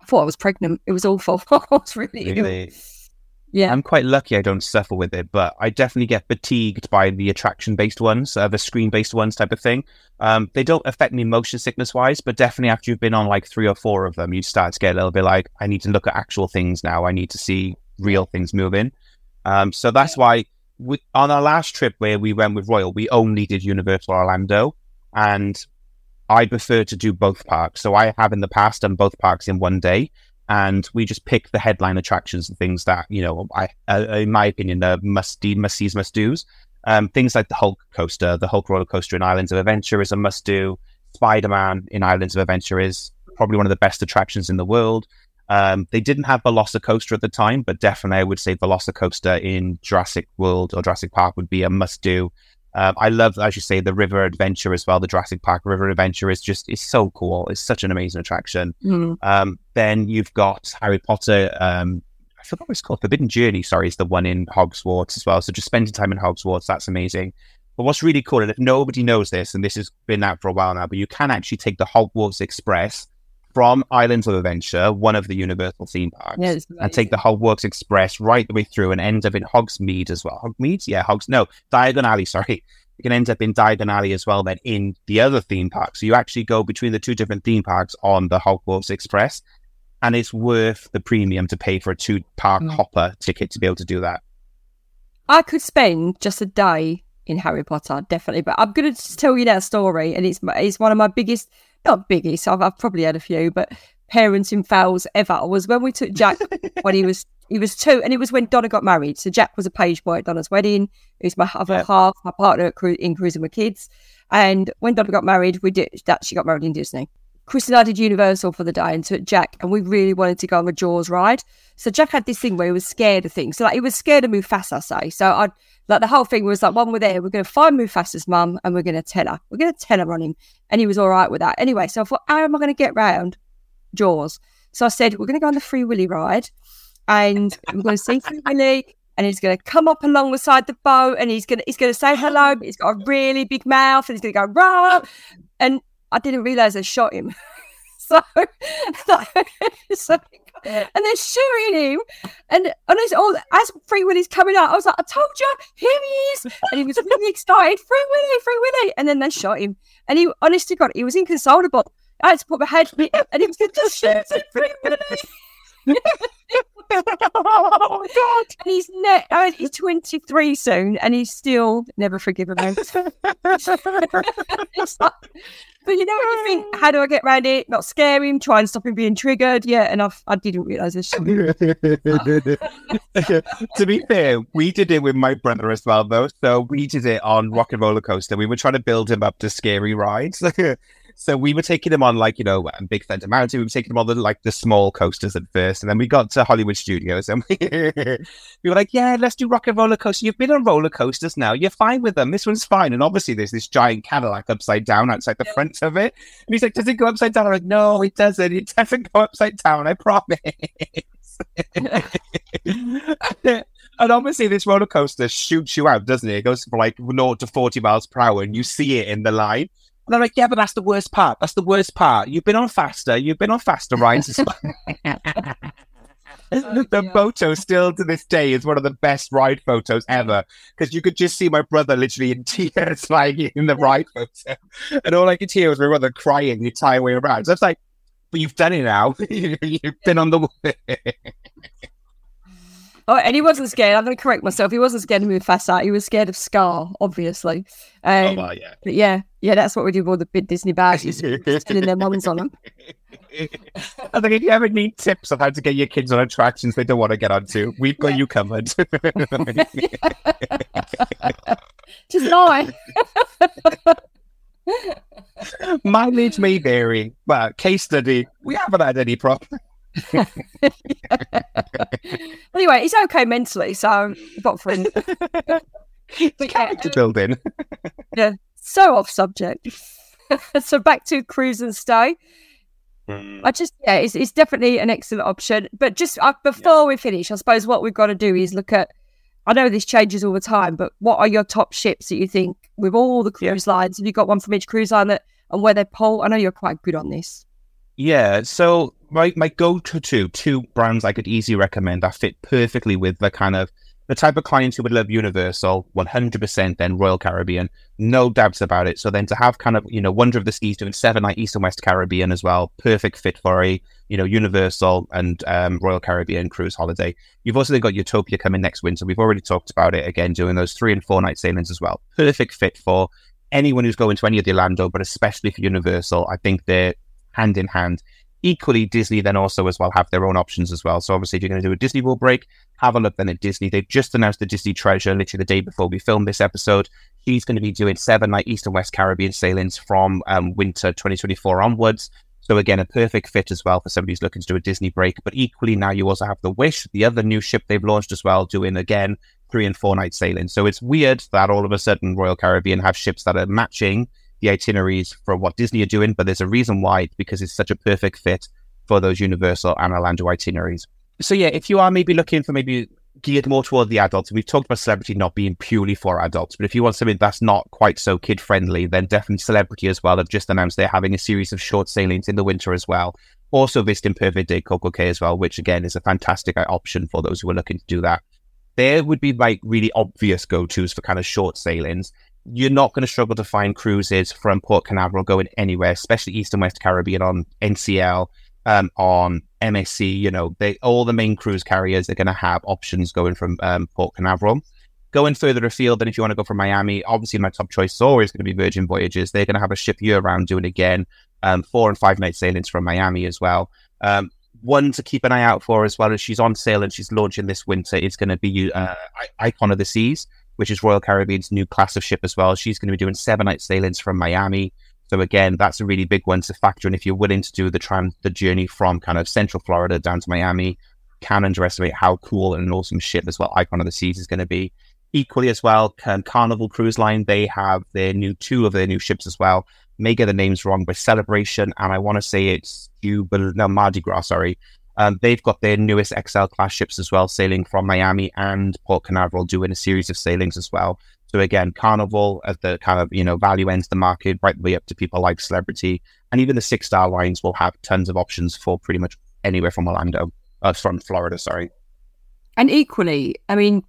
I thought I was pregnant. It was awful. I was really, ill. Yeah. I'm quite lucky I don't suffer with it, but I definitely get fatigued by the attraction based ones, uh, the screen based ones type of thing. Um, they don't affect me motion sickness wise, but definitely after you've been on like three or four of them, you start to get a little bit like, I need to look at actual things now. I need to see real things moving. Um, so that's why we, on our last trip where we went with Royal, we only did Universal Orlando, and I prefer to do both parks. So I have in the past done both parks in one day and we just pick the headline attractions and things that you know I, uh, in my opinion, are must do, must sees, must dos. Um, things like the Hulk coaster, the Hulk roller coaster in Islands of Adventure is a must do. Spider Man in Islands of Adventure is probably one of the best attractions in the world. Um, they didn't have Velocicoaster at the time, but definitely I would say Velocicoaster in Jurassic World or Jurassic Park would be a must do. Um, I love, as you say, the River Adventure as well. The Jurassic Park River Adventure is just is so cool. It's such an amazing attraction. Mm. Um, then you've got Harry Potter. Um, I forgot what it's called. Forbidden Journey. Sorry, is the one in Hogswarts as well. So just spending time in Hogswarts, that's amazing. But what's really cool, and if nobody knows this, and this has been out for a while now, but you can actually take the Hogwarts Express from Islands of Adventure, one of the Universal theme parks, Yeah, and take the Hogwarts Express right the way through and end up in Hogsmeade as well. Hogsmeade? Yeah, Hogs. No, Diagon Alley, sorry. You can end up in Diagon Alley as well, then in the other theme park. So you actually go between the two different theme parks on the Hogwarts Express. And it's worth the premium to pay for a two park Mm. hopper ticket to be able to do that. I could spend just a day in Harry Potter, definitely. But I'm going to just tell you that story, and it's my- it's one of my biggest, not biggest. I've, I've probably had a few, but parenting fails ever was when we took Jack when he was he was two, and it was when Donna got married. So Jack was a page boy at Donna's wedding. He was my other Yeah. half, my partner at cru- in cruising with kids. And when Donna got married, we did that. She got married in Disney. Chris and I did Universal for the day and took Jack, and we really wanted to go on the Jaws ride. So Jack had this thing where he was scared of things. So like he was scared of Mufasa, I say. So I like the whole thing was like, when we're there, we're going to find Mufasa's mum and we're going to tell her. We're going to tell her on him, and he was all right with that. Anyway, so I thought, how am I going to get round Jaws? So I said, we're going to go on the Free Willy ride, and we're going to see Free Willy. And he's going to come up alongside the boat, and he's going to he's going to say hello. But he's got a really big mouth, and he's going to go rah. And I didn't realize they shot him. so, so- and they're shooting him. And, and it's all as Free Willy's coming out, I was like, I told you, here he is. And he was really excited, Free Willy, Free Willy. And then they shot him. And he, honestly God, he was inconsolable. I had to put my head and he was just shooting Free Willy. Oh, God. And he's ne- I mean, he's 23 soon, and he's still never forgiven me. Like- but you know what you think? How do I get around it? Not scare him, try and stop him being triggered. Yeah, and I've, I didn't realize this. to be fair, we did it with my brother as well, though. So we did it on Rock and Roller Coaster. We were trying to build him up to scary rides. So we were taking them on, like, you know, um, Big Thunder Mountain. We were taking them on the, like, the small coasters at first. And then we got to Hollywood Studios and we, we were like, yeah, let's do Rock and Roller Coaster. You've been on roller coasters now. You're fine with them. This one's fine. And obviously, there's this giant Cadillac upside down outside the front of it. And he's like, does it go upside down? I'm like, no, it doesn't. It doesn't go upside down. I promise. and obviously, this roller coaster shoots you out, doesn't it? It goes from like 0 to 40 miles per hour, and you see it in the line. And I'm like, yeah, but that's the worst part. That's the worst part. You've been on faster. You've been on faster rides. the photo still to this day is one of the best ride photos ever because you could just see my brother literally in tears like in the ride photo and all I could hear was my brother crying the entire way around so it's like but you've done it now you've been on the Oh, and he wasn't scared. I'm going to correct myself. He wasn't scared of Mufasa. He was scared of Scar, obviously. Um, oh, well, yeah. But yeah, yeah, that's what we do with all the big Disney bags, telling their mums on them. I think if you ever need tips on how to get your kids on attractions they don't want to get onto, we've got yeah. you covered. Just lie. Mileage may vary, but case study, we haven't had any problems. anyway, he's okay mentally, so got for him. the character building. yeah, so off subject. so back to cruise and stay. Mm. I just yeah, it's, it's definitely an excellent option. But just uh, before yeah. we finish, I suppose what we've got to do is look at. I know this changes all the time, but what are your top ships that you think with all the cruise yeah. lines? Have you got one from each cruise line that and where they pull? I know you're quite good on this. Yeah, so my my go to two two brands I could easily recommend that fit perfectly with the kind of the type of clients who would love Universal, 100% then Royal Caribbean, no doubts about it. So then to have kind of, you know, Wonder of the Seas doing seven night East and West Caribbean as well, perfect fit for a, you know, Universal and um, Royal Caribbean cruise holiday. You've also got Utopia coming next winter. We've already talked about it again, doing those three and four night sailings as well. Perfect fit for anyone who's going to any of the Orlando, but especially for Universal. I think they're hand in hand equally Disney then also as well have their own options as well. So obviously if you're going to do a Disney World break, have a look then at Disney. They've just announced the Disney Treasure literally the day before we filmed this episode. She's going to be doing seven night East and West Caribbean sailings from um, winter 2024 onwards. So again, a perfect fit as well for somebody who's looking to do a Disney break. But equally now you also have the Wish, the other new ship they've launched as well, doing again three and four night sailing. So it's weird that all of a sudden Royal Caribbean have ships that are matching the itineraries for what Disney are doing, but there's a reason why because it's such a perfect fit for those Universal and Orlando itineraries. So yeah, if you are maybe looking for maybe geared more toward the adults, we've talked about Celebrity not being purely for adults, but if you want something that's not quite so kid friendly, then definitely Celebrity as well have just announced they're having a series of short sailings in the winter as well. Also visiting Perfect Day Coco Cay as well, which again is a fantastic option for those who are looking to do that. There would be like really obvious go-tos for kind of short sailings. You're not going to struggle to find cruises from Port Canaveral going anywhere, especially East and West Caribbean on NCL um, on MSC, you know, they all the main cruise carriers are going to have options going from um, Port Canaveral. Going further afield, then if you want to go from Miami, obviously my top choice is always going to be Virgin Voyages. They're going to have a ship year round doing again um, four and five night sailings from Miami as well. Um, one to keep an eye out for as well as she's on sale and she's launching this winter is going to be uh, Icon of the Seas, which is Royal Caribbean's new class of ship as well. She's going to be doing seven night sailings from Miami. So again, that's a really big one to factor in if you're willing to do the tram the journey from kind of central Florida down to Miami. Can underestimate how cool and an awesome ship as well Icon of the Seas is going to be. Equally as well, Carnival Cruise Line they have their new two of their new ships as well. May get the names wrong, but Celebration and I want to say it's Cuba, no Mardi Gras, sorry. Um, they've got their newest XL class ships as well, sailing from Miami and Port Canaveral, doing a series of sailings as well. So again, Carnival at the kind of you know value ends the market right the way up to people like Celebrity, and even the six star lines will have tons of options for pretty much anywhere from Orlando, uh, from Florida. Sorry. And equally, I mean,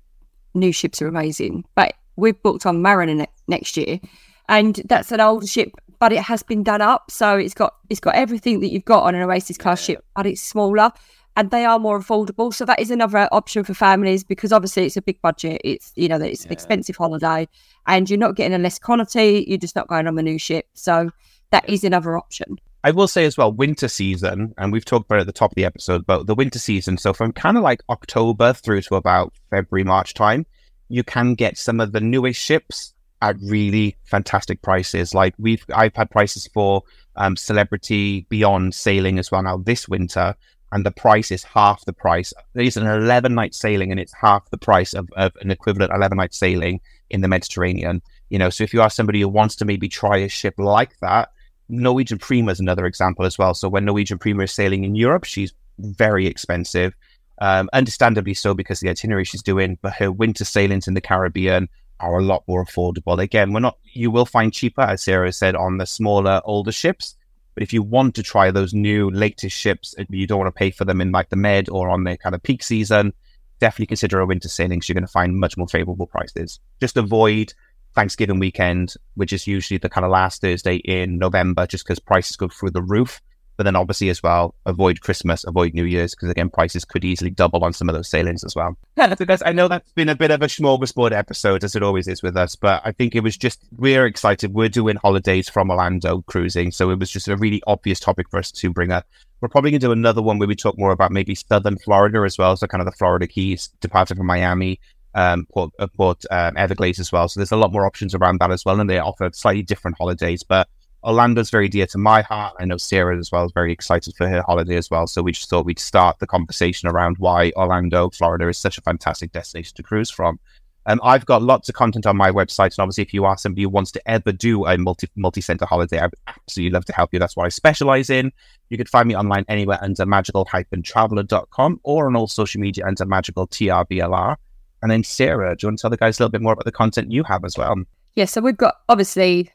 new ships are amazing, but we've booked on Mariner ne- next year, and that's an old ship, but it has been done up, so it's got it's got everything that you've got on an Oasis class ship, but it's smaller and they are more affordable. So that is another option for families because obviously it's a big budget. It's you know it's yeah. an expensive holiday, and you're not getting a less quantity. You're just not going on the new ship. So that is another option. I will say as well, winter season, and we've talked about it at the top of the episode, but the winter season. So from kind of like October through to about February, March time, you can get some of the newest ships at really fantastic prices. Like we've, I've had prices for um, Celebrity Beyond sailing as well now this winter and the price is half the price. It's an 11 night sailing and it's half the price of, of an equivalent 11 night sailing in the Mediterranean. You know, so if you are somebody who wants to maybe try a ship like that, Norwegian Prima is another example as well. So when Norwegian Prima is sailing in Europe, she's very expensive. Um, understandably so because the itinerary she's doing, but her winter sailings in the Caribbean are a lot more affordable. Again, we're not you will find cheaper, as Sarah said, on the smaller, older ships. But if you want to try those new latest ships, uh, you don't want to pay for them in like the med or on the kind of peak season, definitely consider a winter sailing. So you're going to find much more favorable prices. Just avoid Thanksgiving weekend, which is usually the kind of last Thursday in November, just because prices go through the roof. But then obviously as well, avoid Christmas, avoid New Year's, because again, prices could easily double on some of those sailings as well. I know that's been a bit of a smorgasbord episode, as it always is with us, but I think it was just, we're excited. We're doing holidays from Orlando cruising. So it was just a really obvious topic for us to bring up. We're probably going to do another one where we talk more about maybe southern Florida as well. So kind of the Florida Keys, departing from Miami, um, Port, uh, Port um, Everglades as well. So there's a lot more options around that as well. And they offer slightly different holidays, but Orlando's very dear to my heart. I know Sarah as well is very excited for her holiday as well. So we just thought we'd start the conversation around why Orlando, Florida is such a fantastic destination to cruise from. Um, I've got lots of content on my website, and obviously, if you are somebody who wants to ever do a multi multi center holiday, I would absolutely love to help you. That's what I specialize in. You can find me online anywhere under magical-traveler.com or on all social media under magical TRVLR. And then, Sarah, do you want to tell the guys a little bit more about the content you have as well? Yeah, so we've got obviously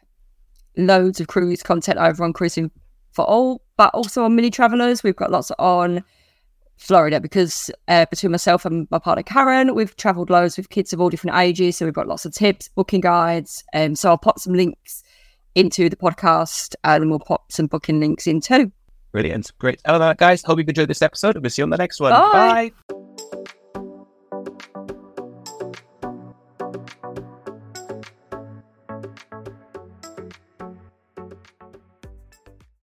loads of cruise content over on Cruising for All, but also on Mini Travelers. We've got lots on Florida because uh, between myself and my partner Karen, we've travelled loads with kids of all different ages. So we've got lots of tips, booking guides. Um, so I'll pop some links into the podcast and we'll pop some booking links in too. Brilliant. Great. All right, guys. Hope you enjoyed this episode. We'll see you on the next one. Bye. Bye.